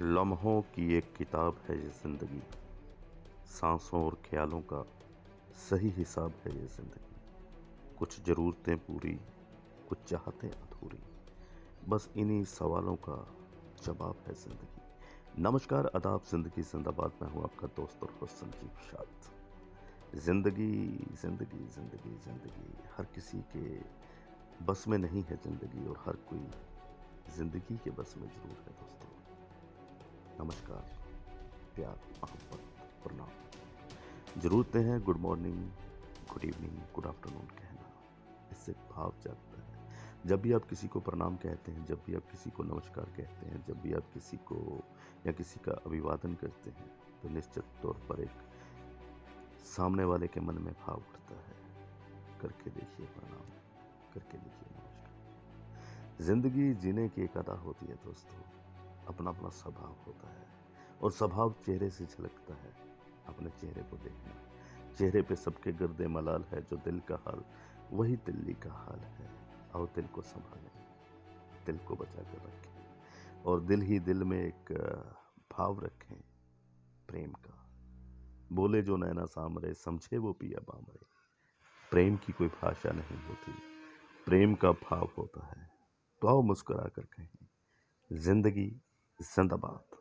लम्हों की एक किताब है ये ज़िंदगी। सांसों और ख्यालों का सही हिसाब है ये ज़िंदगी। कुछ ज़रूरतें पूरी, कुछ चाहतें अधूरी। बस इन्हीं सवालों का जवाब है ज़िंदगी। नमस्कार अदाब ज़िंदगी जिंदाबाद। में हूँ आपका दोस्त और होस्ट संजीव शाद ज़िंदगी ज़िंदगी ज़िंदगी ज़िंदगी हर किसी के बस में नहीं है ज़िंदगी और हर कोई ज़िंदगी के बस में ज़रूर है दोस्तों। नमस्कार, प्यार, मोहब्बत, प्रणाम। ज़रूरतें हैं good morning good evening good afternoon कहना। इससे भाव जागता है। जब भी आप किसी को प्रणाम कहते हैं, जब भी आप किसी को नमस्कार कहते हैं, जब भी आप किसी को या किसी का अभिवादन करते हैं तो निश्चित तौर पर एक सामने वाले के मन में भाव उठता है। करके देखिए प्रणाम, करके देखिए नमस्कार। ज़िंदगी जीने की एक अदा होती है दोस्तों। अपना अपना स्वभाव होता है और स्वभाव चेहरे से झलकता है। अपने चेहरे को देखना। चेहरे पे सबके गर्दे मलाल है, जो दिल का हाल, वही दिल्ली का हाल है। और दिल को संभालें। दिल को बचा कर रखें। और दिल ही दिल में एक भाव रखें। प्रेम का। बोले जो नैना सामरे, समझे वो पिया बामरे। प्रेम की कोई भाषा नहीं होती। प्रेम का भाव होता है। तो आओ मुस्कुरा कर कहें, ज़िंदगी जिंदाबाद